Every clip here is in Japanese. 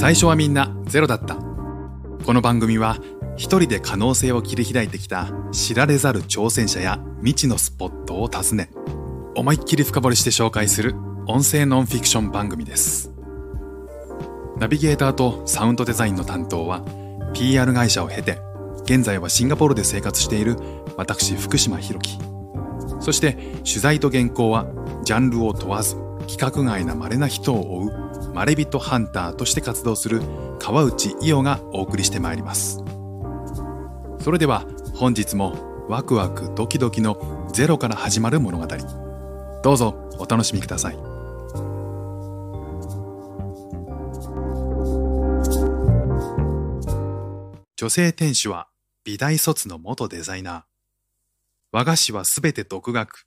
最初はみんなゼロだった。この番組は一人で可能性を切り開いてきた知られざる挑戦者や未知のスポットを訪ね、思いっきり深掘りして紹介する音声ノンフィクション番組です。ナビゲーターとサウンドデザインの担当は PR 会社を経て、現在はシンガポールで生活している私福島博樹。そして取材と原稿はジャンルを問わず規格外な稀な人を追うまれびとハンターとして活動する川内伊代がお送りしてまいります。それでは本日もワクワクドキドキのゼロから始まる物語。どうぞお楽しみください。女性店主は美大卒の元デザイナー。和菓子はすべて独学。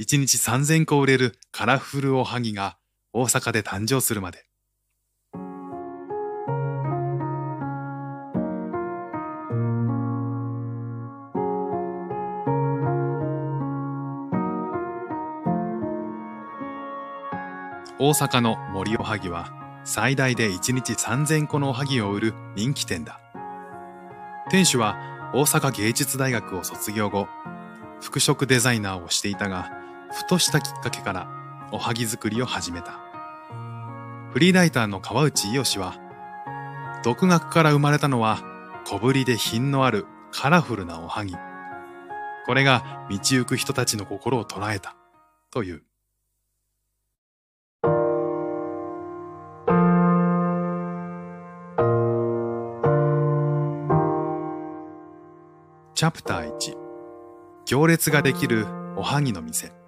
1日3000個売れるカラフルおはぎが大阪で誕生するまで。大阪の森おはぎは最大で1日3000個のおはぎを売る人気店だ。店主は大阪芸術大学を卒業後、服飾デザイナーをしていたが、ふとしたきっかけからおはぎ作りを始めた。フリーライターの川内伊代氏は、独学から生まれたのは小ぶりで品のあるカラフルなおはぎ。これが道行く人たちの心を捉えた。という。チャプター1行列ができるおはぎの店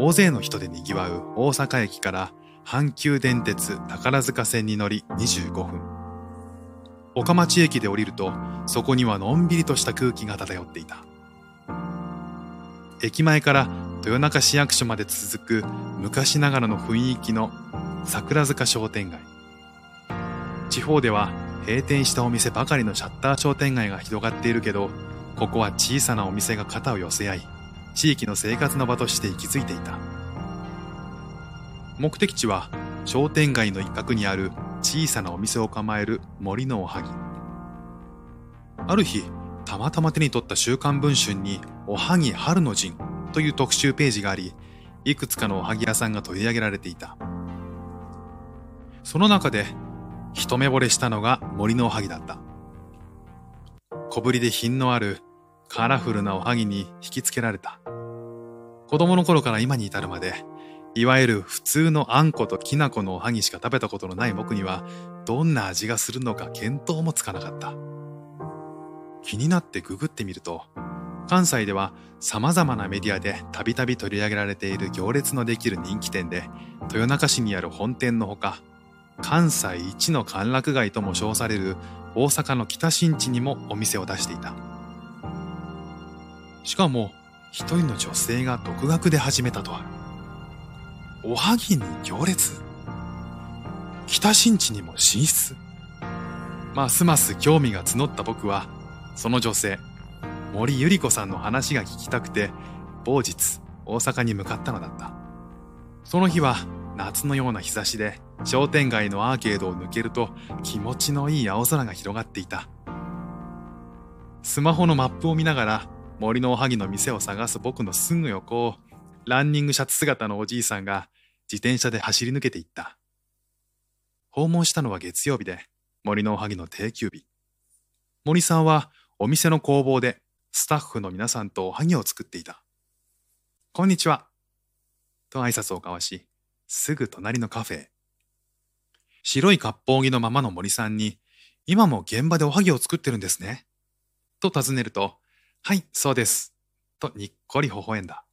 大勢の人で賑わう大阪駅から阪急電鉄宝塚線に乗り25分。岡町駅で降りるとそこにはのんびりとした空気が漂っていた。駅前から豊中市役所まで続く昔ながらの雰囲気の桜塚商店街。地方では閉店したお店ばかりのシャッター商店街が広がっているけど、ここは小さなお店が肩を寄せ合い、地域の生活の場として息づいていた。目的地は商店街の一角にある小さなお店を構える森のおはぎ。ある日、たまたま手に取った週刊文春におはぎ春の陣という特集ページがあり、いくつかのおはぎ屋さんが取り上げられていた。その中で一目惚れしたのが森のおはぎだった。小ぶりで品のあるカラフルなおはぎに引きつけられた。子供の頃から今に至るまで、いわゆる普通のあんこときな粉のおはぎしか食べたことのない僕には、どんな味がするのか見当もつかなかった。気になってググってみると、関西では様々なメディアでたびたび取り上げられている行列のできる人気店で、豊中市にある本店のほか、関西一の歓楽街とも称される大阪の北新地にもお店を出していた。しかも、一人の女性が独学で始めたとは。おはぎに行列北新地にも進出ますます興味が募った僕は、その女性、森ゆり子さんの話が聞きたくて、某日、大阪に向かったのだった。その日は、夏のような日差しで商店街のアーケードを抜けると気持ちのいい青空が広がっていた。スマホのマップを見ながら森のおはぎの店を探す僕のすぐ横をランニングシャツ姿のおじいさんが自転車で走り抜けていった。訪問したのは月曜日で森のおはぎの定休日。森さんはお店の工房でスタッフの皆さんとおはぎを作っていた。こんにちは。と挨拶を交わし、すぐ隣のカフェへ。白い割烹着のままの森さんに、今も現場でおはぎを作ってるんですね。と尋ねると、はい、そうです。とにっこり微笑んだ。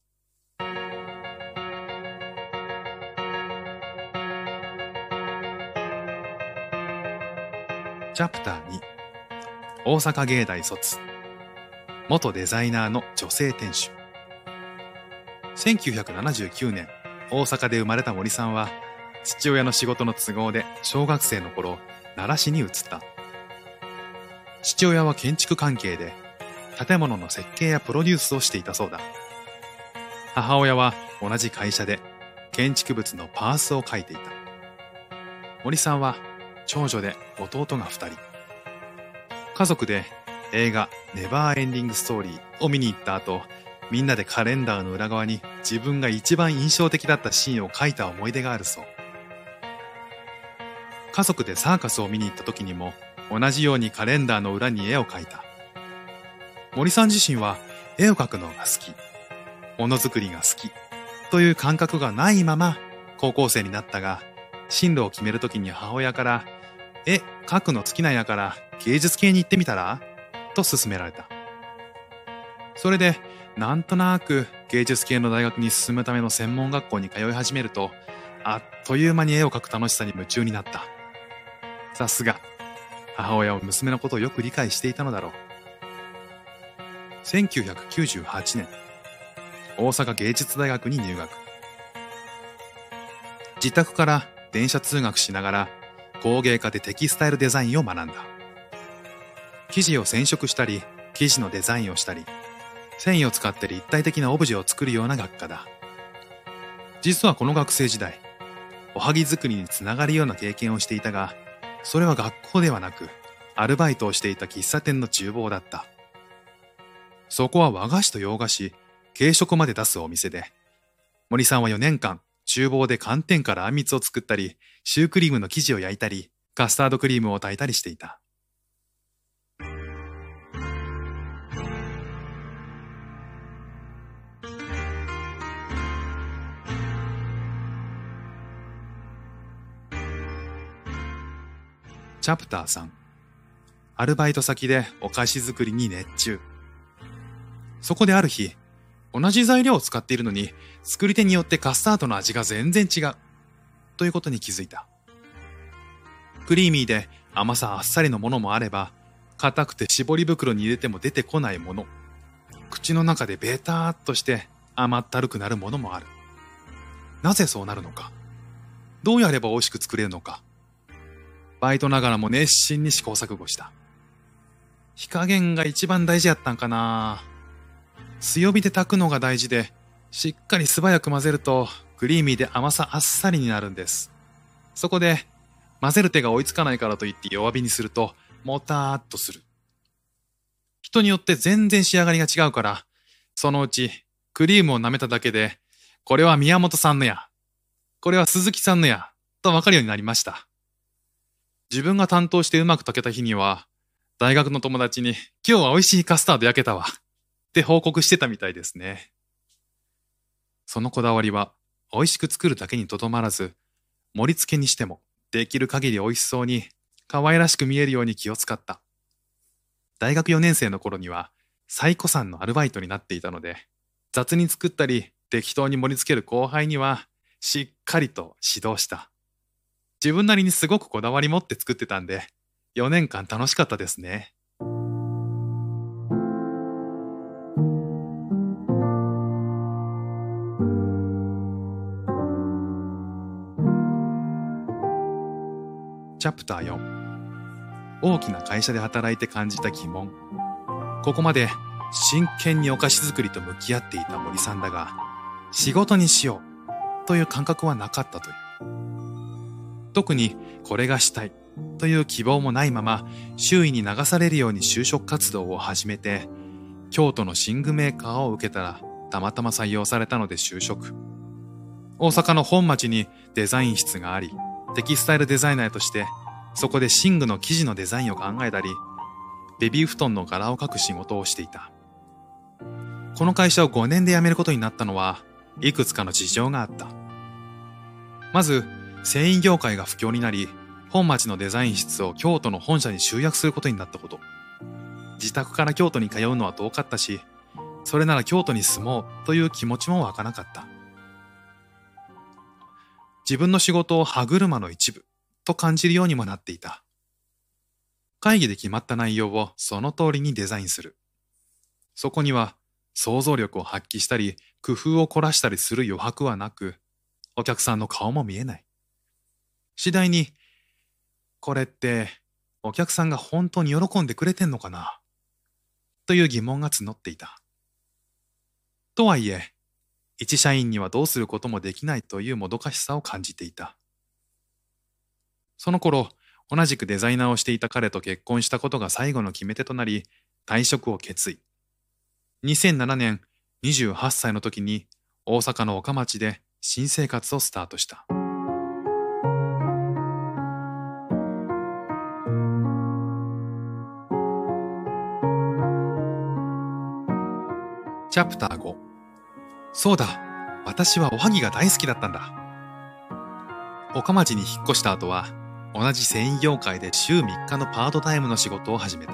チャプター2大阪芸大卒元デザイナーの女性店主1979年大阪で生まれた森さんは父親の仕事の都合で小学生の頃奈良市に移った父親は建築関係で建物の設計やプロデュースをしていたそうだ母親は同じ会社で建築物のパースを書いていた森さんは長女で弟が二人。家族で映画ネバーエンディングストーリーを見に行った後、みんなでカレンダーの裏側に自分が一番印象的だったシーンを書いた思い出があるそう。家族でサーカスを見に行った時にも同じようにカレンダーの裏に絵を描いた。森さん自身は絵を描くのが好き、ものづくりが好きという感覚がないまま高校生になったが、進路を決める時に母親から、絵描くの好きなんやから芸術系に行ってみたら？と勧められた。それで、なんとなく芸術系の大学に進むための専門学校に通い始めると、あっという間に絵を描く楽しさに夢中になった。さすが、母親は娘のことをよく理解していたのだろう。1998年、大阪芸術大学に入学。自宅から電車通学しながら工芸家でテキスタイルデザインを学んだ。生地を染色したり、生地のデザインをしたり、繊維を使って立体的なオブジェを作るような学科だ。実はこの学生時代、おはぎ作りにつながるような経験をしていたが、それは学校ではなく、アルバイトをしていた喫茶店の厨房だった。そこは和菓子と洋菓子、軽食まで出すお店で、森さんは4年間、厨房で寒天からあんみつを作ったり、シュークリームの生地を焼いたり、カスタードクリームを炊いたりしていた。チャプター3アルバイト先でお菓子作りに熱中。そこである日、同じ材料を使っているのに、作り手によってカスタードの味が全然違う。ということに気づいた。クリーミーで甘さあっさりのものもあれば、硬くて絞り袋に入れても出てこないもの。口の中でベターっとして甘ったるくなるものもある。なぜそうなるのか。どうやれば美味しく作れるのか。バイトながらも熱心に試行錯誤した。火加減が一番大事やったんかな強火で炊くのが大事で、しっかり素早く混ぜると、クリーミーで甘さあっさりになるんです。そこで、混ぜる手が追いつかないからといって弱火にすると、もたーっとする。人によって全然仕上がりが違うから、そのうち、クリームを舐めただけで、これは宮本さんのや、これは鈴木さんのや、とわかるようになりました。自分が担当してうまく炊けた日には、大学の友達に、今日は美味しいカスタード焼けたわ。って報告してたみたいですね。そのこだわりは、美味しく作るだけにとどまらず、盛り付けにしても、できる限り美味しそうに、可愛らしく見えるように気を使った。大学4年生の頃には、最古参のアルバイトになっていたので、雑に作ったり、適当に盛り付ける後輩には、しっかりと指導した。自分なりにすごくこだわり持って作ってたんで、4年間楽しかったですね。チャプター4大きな会社で働いて感じた疑問。ここまで真剣にお菓子作りと向き合っていた森さんだが仕事にしようという感覚はなかったという。特にこれがしたいという希望もないまま周囲に流されるように就職活動を始めて京都の寝具メーカーを受けたらたまたま採用されたので就職。大阪の本町にデザイン室がありテキスタイルデザイナーとしてそこで寝具の生地のデザインを考えたりベビー布団の柄を描く仕事をしていたこの会社を5年で辞めることになったのはいくつかの事情があったまず繊維業界が不況になり、本町のデザイン室を京都の本社に集約することになったこと。自宅から京都に通うのは遠かったし、それなら京都に住もうという気持ちも湧かなかった。自分の仕事を歯車の一部と感じるようにもなっていた。会議で決まった内容をその通りにデザインする。そこには想像力を発揮したり、工夫を凝らしたりする余白はなく、お客さんの顔も見えない。次第に、これってお客さんが本当に喜んでくれてんのかな？という疑問が募っていた。とはいえ、一社員にはどうすることもできないというもどかしさを感じていた。その頃、同じくデザイナーをしていた彼と結婚したことが最後の決め手となり、退職を決意。2007年、28歳の時に大阪の岡町で新生活をスタートした。チャプター5そうだ。私はおはぎが大好きだったんだ。岡町に引っ越した後は同じ繊維業界で週3日のパートタイムの仕事を始めた。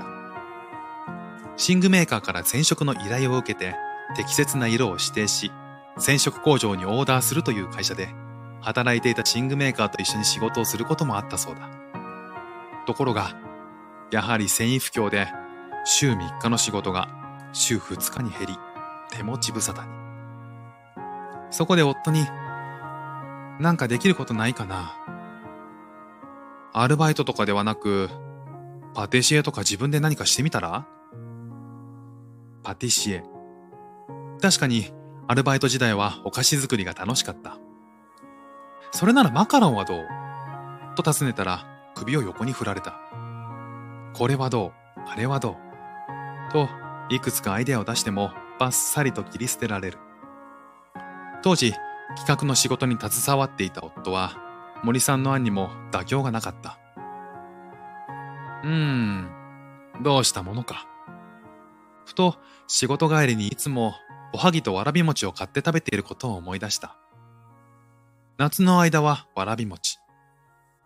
寝具メーカーから染色の依頼を受けて適切な色を指定し染色工場にオーダーするという会社で働いていた寝具メーカーと一緒に仕事をすることもあったそうだ。ところがやはり繊維不況で週3日の仕事が週2日に減り手持ち無沙汰に。そこで夫に、なんかできることないかな。アルバイトとかではなく、パティシエとか自分で何かしてみたら？パティシエ。確かに、アルバイト時代はお菓子作りが楽しかった。それならマカロンはどう？と尋ねたら首を横に振られた。これはどう？あれはどう？と、いくつかアイデアを出してもバッサリと切り捨てられる。当時、企画の仕事に携わっていた夫は、森さんの案にも妥協がなかった。うーん、どうしたものか。ふと、仕事帰りにいつもおはぎとわらび餅を買って食べていることを思い出した。夏の間はわらび餅。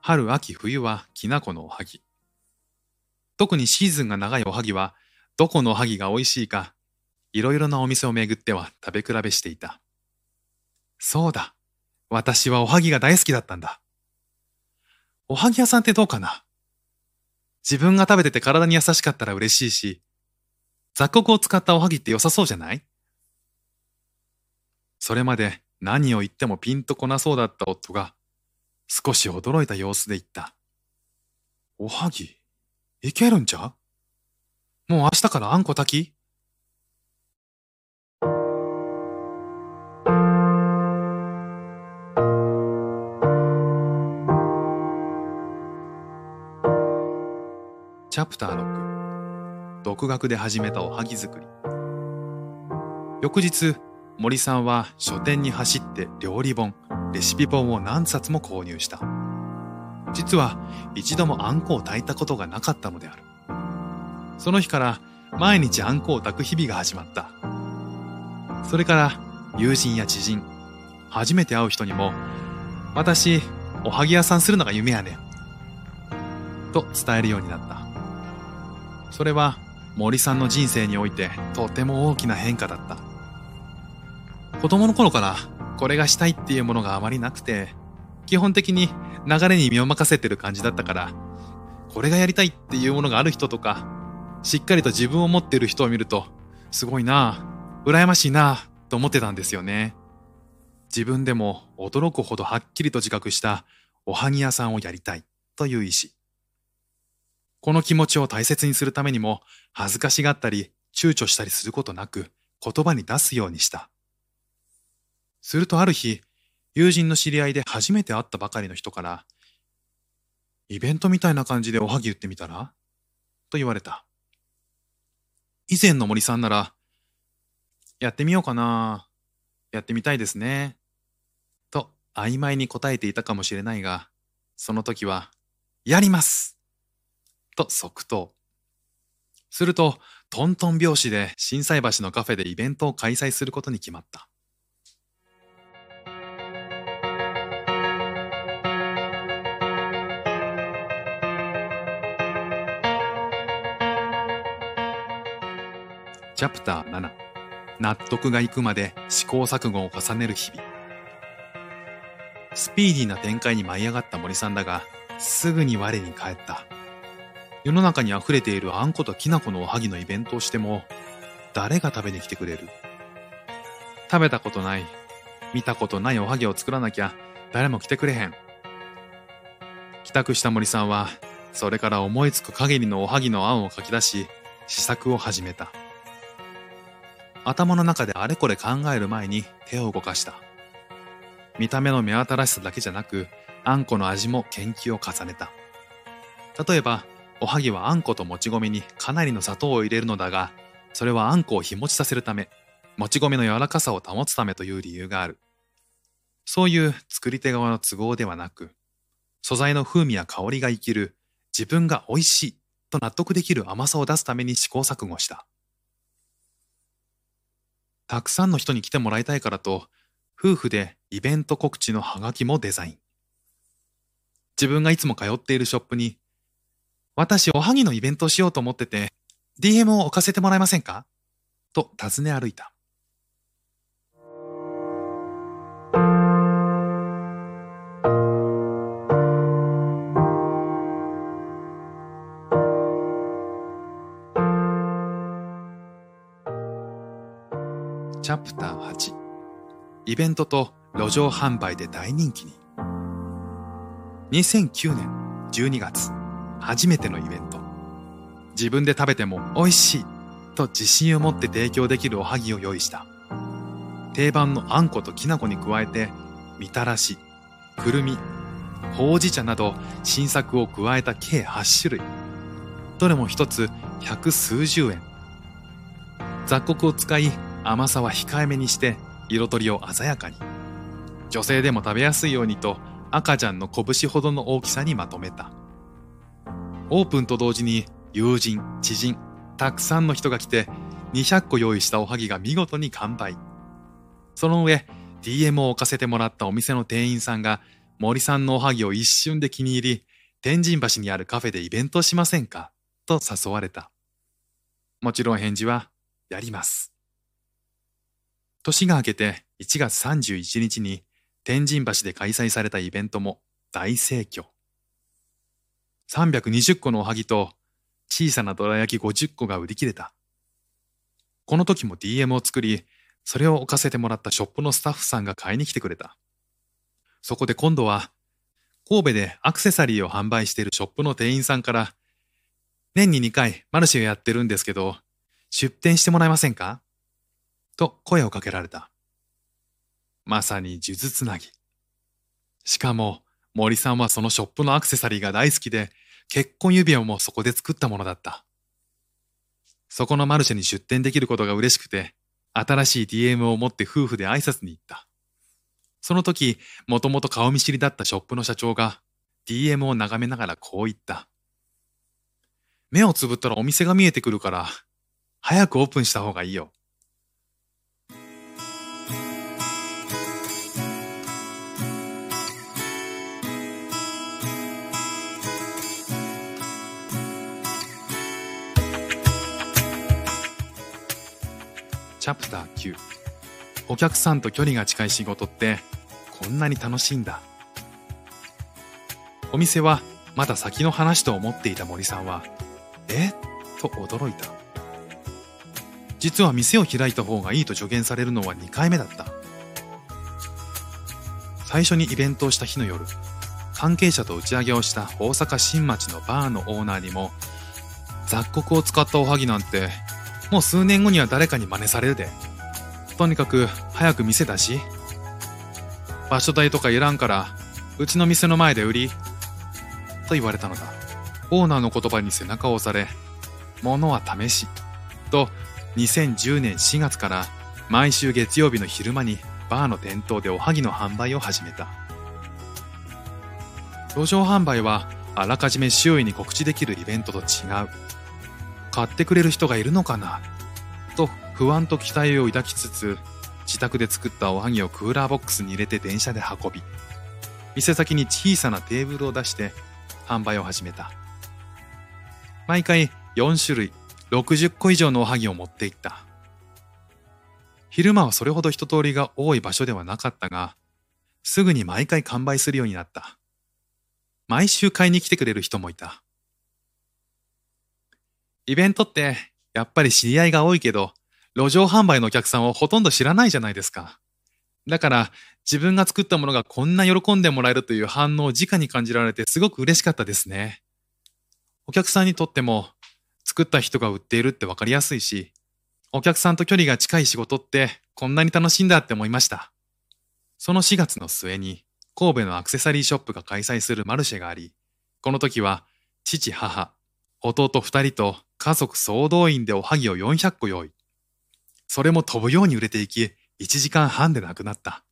春、秋、冬はきな粉のおはぎ。特にシーズンが長いおはぎは、どこのおはぎが美味しいかいろいろなお店を巡っては食べ比べしていた。そうだ。私はおはぎが大好きだったんだ。おはぎ屋さんってどうかな？自分が食べてて体に優しかったら嬉しいし、雑穀を使ったおはぎって良さそうじゃない？それまで何を言ってもピンとこなそうだった夫が少し驚いた様子で言った。おはぎいけるんじゃ？もう明日からあんこ炊き？ャプター6独学で始めたおはぎ作り。翌日森さんは書店に走って料理本レシピ本を何冊も購入した。実は一度もあんこを炊いたことがなかったのである。その日から毎日あんこを炊く日々が始まった。それから友人や知人初めて会う人にも私おはぎ屋さんするのが夢やねんと伝えるようになった。それは森さんの人生においてとても大きな変化だった。子供の頃からこれがしたいっていうものがあまりなくて、基本的に流れに身を任せてる感じだったから、これがやりたいっていうものがある人とか、しっかりと自分を持ってる人を見ると、すごいなぁ、羨ましいなぁ、と思ってたんですよね。自分でも驚くほどはっきりと自覚したおはぎ屋さんをやりたいという意志。この気持ちを大切にするためにも、恥ずかしがったり、躊躇したりすることなく、言葉に出すようにした。するとある日、友人の知り合いで初めて会ったばかりの人から、イベントみたいな感じでおはぎ言ってみたら？と言われた。以前の森さんなら、やってみようかな。やってみたいですね。と曖昧に答えていたかもしれないが、その時は、やりますと即答。すると、トントン拍子で心斎橋のカフェでイベントを開催することに決まった。チャプター7納得がいくまで試行錯誤を重ねる日々スピーディーな展開に舞い上がった森さんだがすぐに我に返った世の中に溢れているあんこときな粉のおはぎのイベントをしても、誰が食べに来てくれる？食べたことない、見たことないおはぎを作らなきゃ誰も来てくれへん。帰宅した森さんは、それから思いつく限りのおはぎの案を書き出し、試作を始めた。頭の中であれこれ考える前に手を動かした。見た目の目新しさだけじゃなく、あんこの味も研究を重ねた。例えば、おはぎはあんこともち米にかなりの砂糖を入れるのだが、それはあんこを日持ちさせるため、もち米の柔らかさを保つためという理由がある。そういう作り手側の都合ではなく、素材の風味や香りが生きる自分が美味しいと納得できる甘さを出すために試行錯誤した。たくさんの人に来てもらいたいからと、夫婦でイベント告知のハガキもデザイン。自分がいつも通っているショップに、私おはぎのイベントをしようと思ってて、DM を置かせてもらえませんか？と尋ね歩いた。チャプター8イベントと路上販売で大人気に。2009年12月。初めてのイベント。自分で食べても美味しいと自信を持って提供できるおはぎを用意した。定番のあんこときな粉に加えてみたらしくるみほうじ茶など新作を加えた計8種類。どれも一つ百数十円。雑穀を使い甘さは控えめにして彩りを鮮やかに。女性でも食べやすいようにと赤ちゃんの拳ほどの大きさにまとめた。オープンと同時に友人知人たくさんの人が来て200個用意したおはぎが見事に完売。その上 DM を置かせてもらったお店の店員さんが森さんのおはぎを一瞬で気に入り天神橋にあるカフェでイベントしませんか？と誘われた。もちろん返事はやります。年が明けて1月31日に天神橋で開催されたイベントも大盛況。320個のおはぎと小さなどら焼き50個が売り切れた。この時も DM を作り、それを置かせてもらったショップのスタッフさんが買いに来てくれた。そこで今度は、神戸でアクセサリーを販売しているショップの店員さんから、年に2回マルシェをやってるんですけど、出店してもらえませんか？と声をかけられた。まさに呪術つなぎ。しかも、森さんはそのショップのアクセサリーが大好きで、結婚指輪もそこで作ったものだった。そこのマルシェに出店できることが嬉しくて、新しい DM を持って夫婦で挨拶に行った。その時、もともと顔見知りだったショップの社長が、DM を眺めながらこう言った。目をつぶったらお店が見えてくるから、早くオープンした方がいいよ。チャプター9お客さんと距離が近い仕事ってこんなに楽しいんだ。お店はまだ先の話と思っていた森さんはえ？と驚いた。実は店を開いた方がいいと助言されるのは2回目だった。最初にイベントをした日の夜関係者と打ち上げをした大阪新町のバーのオーナーにも雑穀を使ったおはぎなんてもう数年後には誰かに真似されるで。とにかく早く店だし。場所代とかいらんから、うちの店の前で売り。と言われたのだ。オーナーの言葉に背中を押され、物は試し。と、2010年4月から毎週月曜日の昼間にバーの店頭でおはぎの販売を始めた。路上販売はあらかじめ周囲に告知できるイベントと違う。買ってくれる人がいるのかな？と不安と期待を抱きつつ、自宅で作ったおはぎをクーラーボックスに入れて電車で運び、店先に小さなテーブルを出して販売を始めた。毎回4種類、60個以上のおはぎを持っていった。昼間はそれほど人通りが多い場所ではなかったが、すぐに毎回完売するようになった。毎週買いに来てくれる人もいた。イベントってやっぱり知り合いが多いけど、路上販売のお客さんをほとんど知らないじゃないですか。だから自分が作ったものがこんな喜んでもらえるという反応を直に感じられてすごく嬉しかったですね。お客さんにとっても作った人が売っているってわかりやすいし、お客さんと距離が近い仕事ってこんなに楽しいんだって思いました。その4月の末に神戸のアクセサリーショップが開催するマルシェがあり、この時は父、母、弟2人と家族総動員でおはぎを400個用意。それも飛ぶように売れていき、1時間半で亡くなった。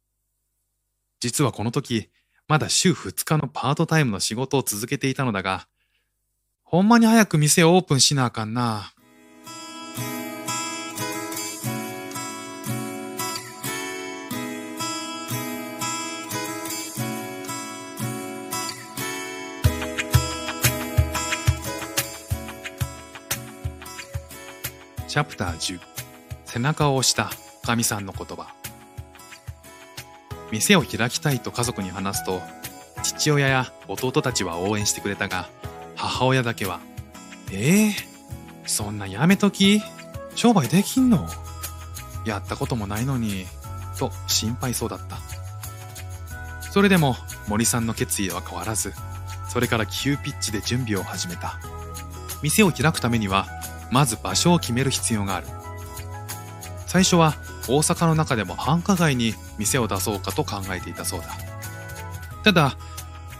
実はこの時、まだ週2日のパートタイムの仕事を続けていたのだが、ほんまに早く店をオープンしなあかんな。チャプター10背中を押したかみさんの言葉。店を開きたいと家族に話すと父親や弟たちは応援してくれたが母親だけは「ええー、そんなやめとき商売できんの？やったこともないのに」と心配そうだった。それでも森さんの決意は変わらずそれから急ピッチで準備を始めた。店を開くためにはまず場所を決める必要がある最初は大阪の中でも繁華街に店を出そうかと考えていたそうだ。ただ、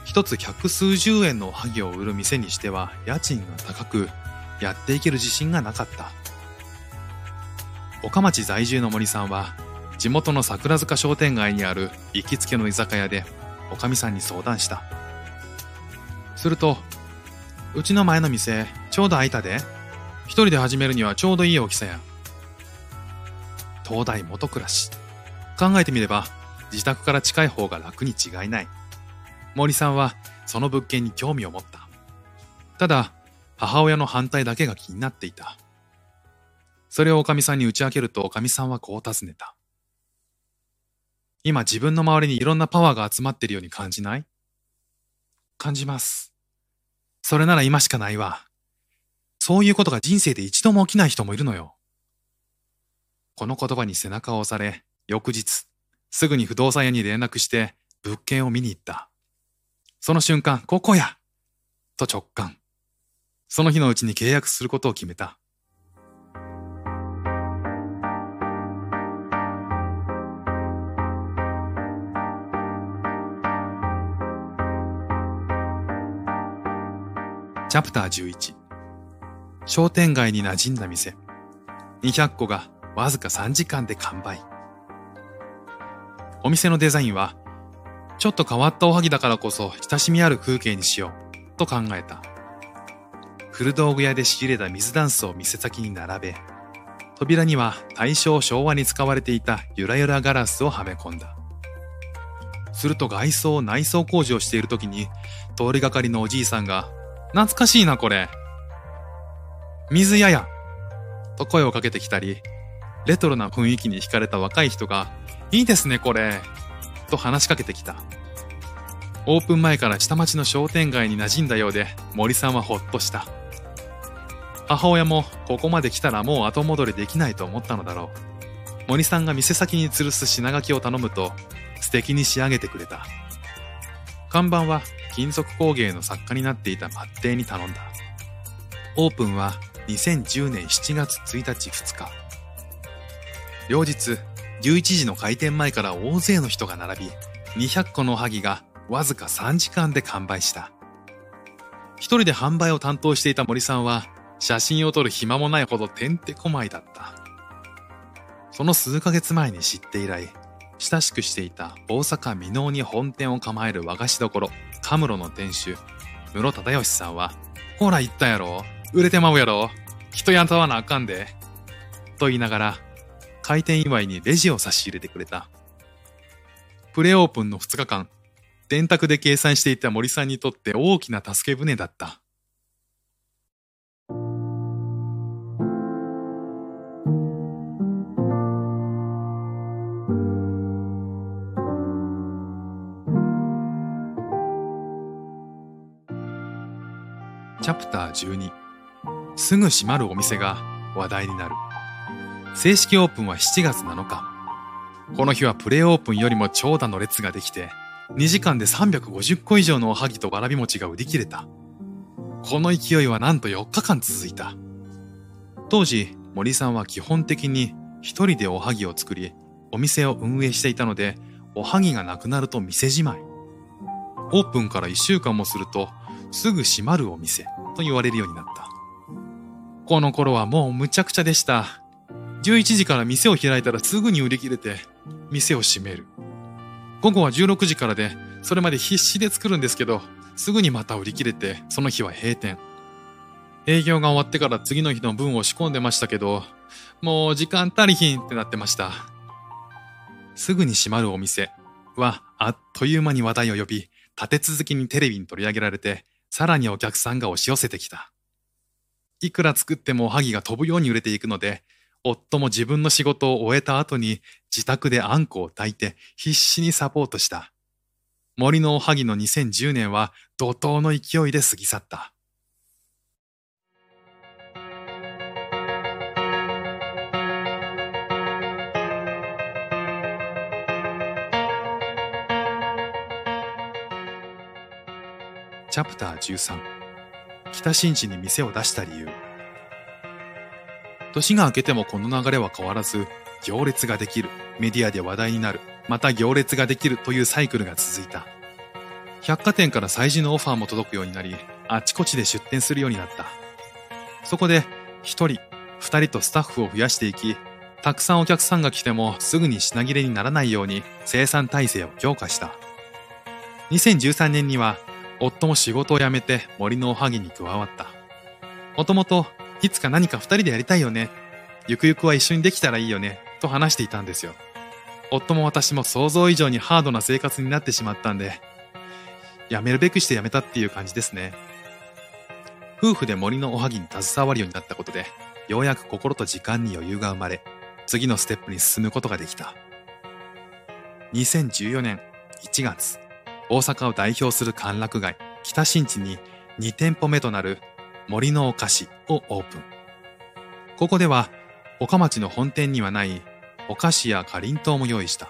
一つ百数十円のおはぎを売る店にしては家賃が高く、やっていける自信がなかった。岡町在住の森さんは、地元の桜塚商店街にある行きつけの居酒屋で、おかみさんに相談した。すると、うちの前の店、ちょうど空いたで。一人で始めるにはちょうどいい大きさや。東大元暮らし。考えてみれば、自宅から近い方が楽に違いない。森さんはその物件に興味を持った。ただ、母親の反対だけが気になっていた。それをおかみさんに打ち明けるとおかみさんはこう尋ねた。今自分の周りにいろんなパワーが集まっているように感じない？感じます。それなら今しかないわ。そういうことが人生で一度も起きない人もいるのよ。この言葉に背中を押され、翌日、すぐに不動産屋に連絡して物件を見に行った。その瞬間、ここやと直感。その日のうちに契約することを決めた。チャプター11商店街に馴染んだ店200個がわずか3時間で完売。お店のデザインは、ちょっと変わったおはぎだからこそ親しみある風景にしようと考えた。古道具屋で仕入れた水ダンスを店先に並べ、扉には大正昭和に使われていたゆらゆらガラスをはめ込んだ。すると外装内装工事をしている時に通りがかりのおじいさんが、懐かしいなこれ。水屋やと声をかけてきたり、レトロな雰囲気に惹かれた若い人が、いいですね、これ。と話しかけてきた。オープン前から下町の商店街に馴染んだようで、森さんはほっとした。母親もここまで来たらもう後戻りできないと思ったのだろう。森さんが店先に吊るす品書きを頼むと、素敵に仕上げてくれた。看板は金属工芸の作家になっていたバッテイに頼んだ。オープンは2010年7月1日2日。両日、11時の開店前から大勢の人が並び、200個のおはぎがわずか3時間で完売した。一人で販売を担当していた森さんは、写真を撮る暇もないほどてんてこまいだった。その数ヶ月前に知って以来、親しくしていた大阪箕面に本店を構える和菓子処、カムロの店主、室忠義さんは、ほら言ったやろ売れてまうやろ人雇わなあかんで。と言いながら、開店祝いにレジを差し入れてくれた。プレオープンの2日間、電卓で計算していた森さんにとって大きな助け舟だった。チャプター12すぐ閉まるお店が話題になる。正式オープンは7月7日。この日はプレイオープンよりも長蛇の列ができて、2時間で350個以上のおはぎとわらび餅が売り切れた。この勢いはなんと4日間続いた。当時、森さんは基本的に一人でおはぎを作り、お店を運営していたので、おはぎがなくなると店じまい。オープンから1週間もすると、すぐ閉まるお店と言われるようになった。この頃はもうむちゃくちゃでした。11時から店を開いたらすぐに売り切れて、店を閉める。午後は16時からで、それまで必死で作るんですけど、すぐにまた売り切れて、その日は閉店。営業が終わってから次の日の分を仕込んでましたけど、もう時間足りひんってなってました。すぐに閉まるお店はあっという間に話題を呼び、立て続けにテレビに取り上げられて、さらにお客さんが押し寄せてきた。いくら作ってもおはぎが飛ぶように売れていくので、夫も自分の仕事を終えた後に自宅であんこを炊いて必死にサポートした。森のおはぎの2010年は怒涛の勢いで過ぎ去った。チャプター13北新地に店を出した理由。年が明けてもこの流れは変わらず行列ができる。メディアで話題になる。また行列ができるというサイクルが続いた。百貨店から催事のオファーも届くようになりあちこちで出店するようになった。そこで一人二人とスタッフを増やしていきたくさんお客さんが来てもすぐに品切れにならないように生産体制を強化した。2013年には夫も仕事を辞めて森のおはぎに加わった。もともと、いつか何か二人でやりたいよね。ゆくゆくは一緒にできたらいいよね。と話していたんですよ。夫も私も想像以上にハードな生活になってしまったんで、辞めるべくして辞めたっていう感じですね。夫婦で森のおはぎに携わるようになったことで、ようやく心と時間に余裕が生まれ、次のステップに進むことができた。2014年1月、大阪を代表する歓楽街、北新地に2店舗目となる森のお菓子をオープン。ここでは、岡町の本店にはないお菓子やかりんとうも用意した。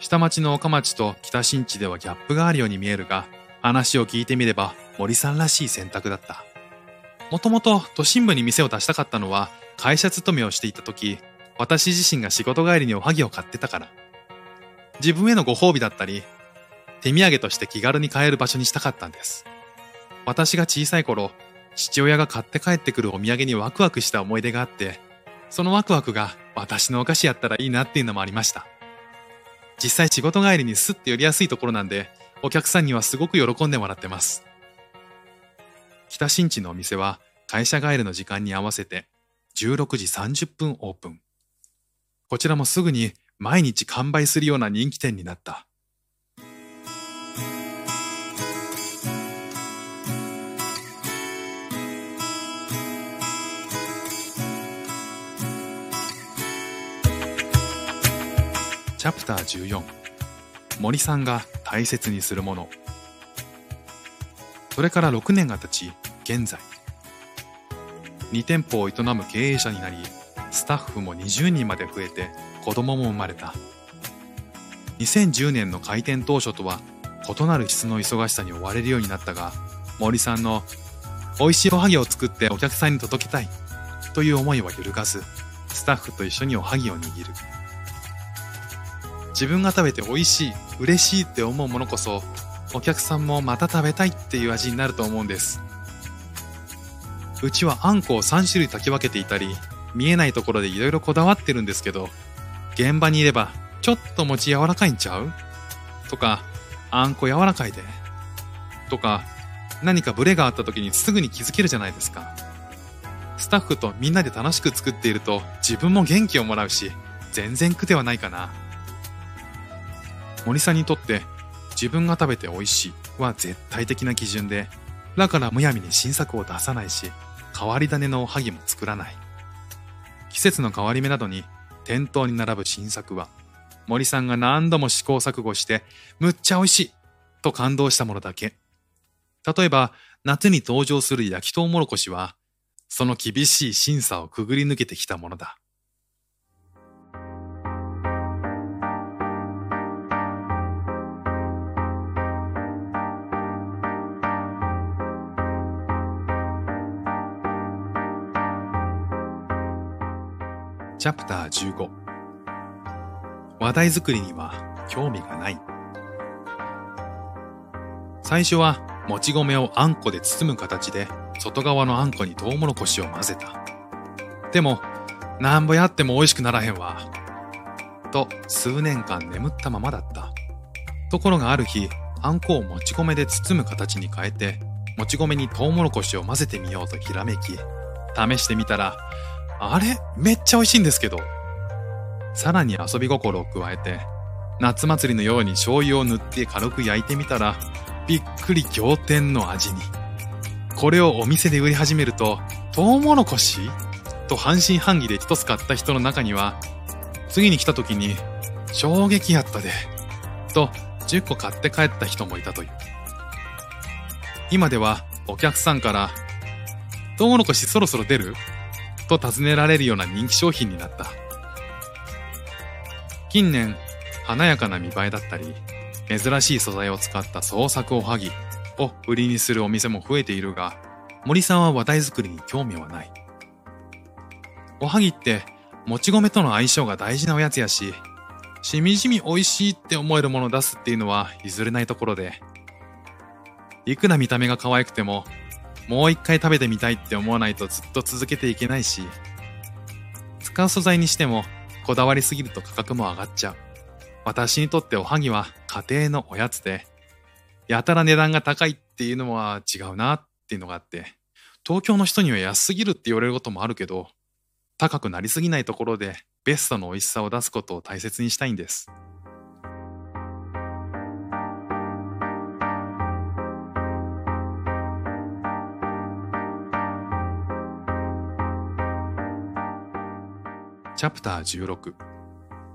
下町の岡町と北新地ではギャップがあるように見えるが、話を聞いてみれば森さんらしい選択だった。もともと都心部に店を出したかったのは会社勤めをしていた時、私自身が仕事帰りにおはぎを買ってたから。自分へのご褒美だったり、手土産として気軽に買える場所にしたかったんです。私が小さい頃、父親が買って帰ってくるお土産にワクワクした思い出があって、そのワクワクが私のお菓子やったらいいなっていうのもありました。実際仕事帰りにスッて寄りやすいところなんで、お客さんにはすごく喜んでもらってます。北新地のお店は会社帰りの時間に合わせて16時30分オープン。こちらもすぐに毎日完売するような人気店になった。チャプター14森さんが大切にするもの。それから6年が経ち現在。2店舗を営む経営者になりスタッフも20人まで増えて子供も生まれた。2010年の開店当初とは異なる質の忙しさに追われるようになったが森さんの美味しいおはぎを作ってお客さんに届けたいという思いは揺るがずスタッフと一緒におはぎを握る。自分が食べて美味しい、嬉しいって思うものこそ、お客さんもまた食べたいっていう味になると思うんです。うちはあんこを3種類炊き分けていたり、見えないところで色々こだわってるんですけど、現場にいれば、ちょっと餅柔らかいんちゃう？とか、あんこ柔らかいで？とか、何かブレがあった時にすぐに気づけるじゃないですか。スタッフとみんなで楽しく作っていると自分も元気をもらうし、全然苦ではないかな。森さんにとって自分が食べて美味しいは絶対的な基準で、だからむやみに新作を出さないし、変わり種のおはぎも作らない。季節の変わり目などに店頭に並ぶ新作は、森さんが何度も試行錯誤して、むっちゃ美味しいと感動したものだけ。例えば、夏に登場する焼きとうもろこしは、その厳しい審査をくぐり抜けてきたものだ。チャプター15話題作りには興味がない最初はもち米をあんこで包む形で外側のあんこにトウモロコシを混ぜた。でも、なんぼやっても美味しくならへんわ。と数年間眠ったままだった。ところがある日、あんこをもち米で包む形に変えて、もち米にトウモロコシを混ぜてみようとひらめき、試してみたら、あれ？めっちゃ美味しいんですけど。さらに遊び心を加えて、夏祭りのように醤油を塗って軽く焼いてみたら、びっくり仰天の味に。これをお店で売り始めると、トウモロコシ？と半信半疑で一つ買った人の中には、次に来た時に、衝撃やったで、と10個買って帰った人もいたという。今ではお客さんから、トウモロコシそろそろ出る？と尋ねられるような人気商品になった。近年、華やかな見栄えだったり、珍しい素材を使った創作おはぎを売りにするお店も増えているが、森さんは話題作りに興味はない。おはぎって、もち米との相性が大事なおやつやし、しみじみ美味しいって思えるものを出すっていうのは譲れないところで、いくら見た目が可愛くても、もう一回食べてみたいって思わないとずっと続けていけないし、使う素材にしてもこだわりすぎると価格も上がっちゃう。私にとっておはぎは家庭のおやつで、やたら値段が高いっていうのは違うなっていうのがあって、東京の人には安すぎるって言われることもあるけど、高くなりすぎないところでベストの美味しさを出すことを大切にしたいんです。チャプター16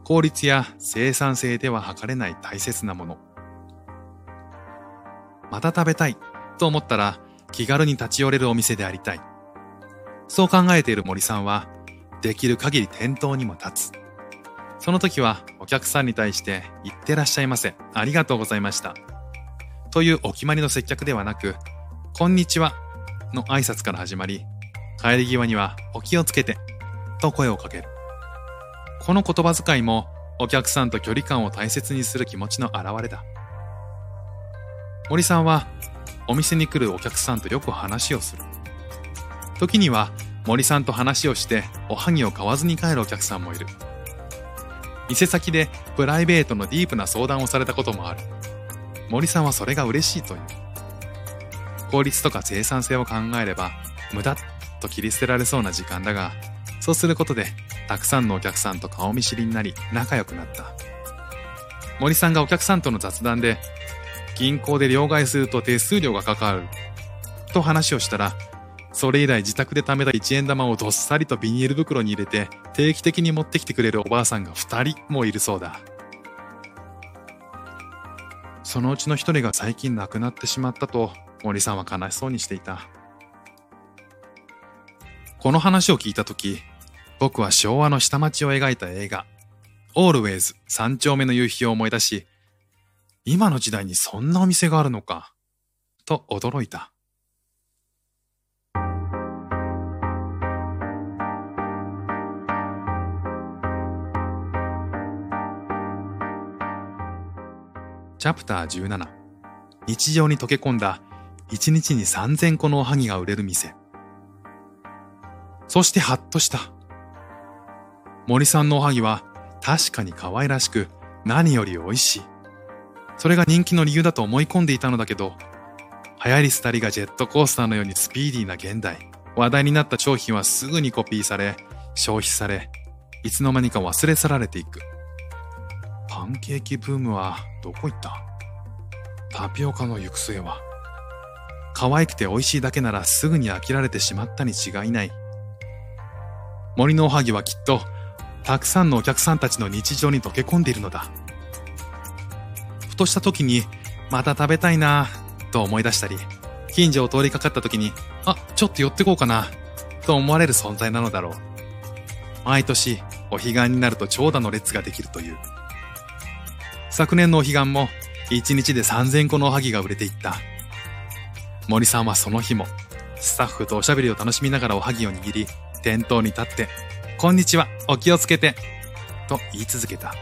効率や生産性では測れない大切なもの。また食べたいと思ったら気軽に立ち寄れるお店でありたい。そう考えている森さんはできる限り店頭にも立つ。その時はお客さんに対して「いってらっしゃいませありがとうございました」というお決まりの接客ではなく「こんにちは」の挨拶から始まり帰り際には「お気をつけて」と声をかける。この言葉遣いもお客さんと距離感を大切にする気持ちの表れだ。森さんはお店に来るお客さんとよく話をする。時には森さんと話をしておはぎを買わずに帰るお客さんもいる。店先でプライベートのディープな相談をされたこともある。森さんはそれが嬉しいという。効率とか生産性を考えれば無駄と切り捨てられそうな時間だが、そうすることでたくさんのお客さんと顔見知りになり仲良くなった。森さんがお客さんとの雑談で、銀行で両替すると手数料がかかる。と話をしたら、それ以来自宅で貯めた1円玉をどっさりとビニール袋に入れて定期的に持ってきてくれるおばあさんが2人もいるそうだ。そのうちの1人が最近亡くなってしまったと森さんは悲しそうにしていた。この話を聞いたとき、僕は昭和の下町を描いた映画、オールウェイズ三丁目の夕日を思い出し、今の時代にそんなお店があるのか、と驚いた。チャプター17日常に溶け込んだ1日に3000個のおはぎが売れる店。そしてハッとした。森さんのおはぎは確かに可愛らしく何より美味しい。それが人気の理由だと思い込んでいたのだけど、流行り廃りがジェットコースターのようにスピーディーな現代、話題になった商品はすぐにコピーされ、消費され、いつの間にか忘れ去られていく。パンケーキブームはどこ行った？タピオカの行く末は。可愛くて美味しいだけならすぐに飽きられてしまったに違いない。森のおはぎはきっとたくさんのお客さんたちの日常に溶け込んでいるのだ。ふとした時に、また食べたいなぁ、と思い出したり、近所を通りかかった時に、あ、ちょっと寄ってこうかな、と思われる存在なのだろう。毎年、お彼岸になると長蛇の列ができるという。昨年のお彼岸も、1日で3000個のおはぎが売れていった。森さんはその日も、スタッフとおしゃべりを楽しみながらおはぎを握り、店頭に立って、こんにちは、お気をつけて、と言い続けた。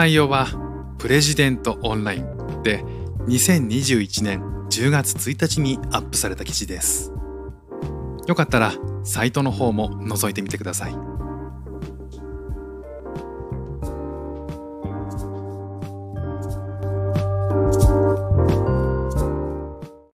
内容はプレジデントオンラインで2021年10月1日にアップされた記事です。よかったらサイトの方も覗いてみてください。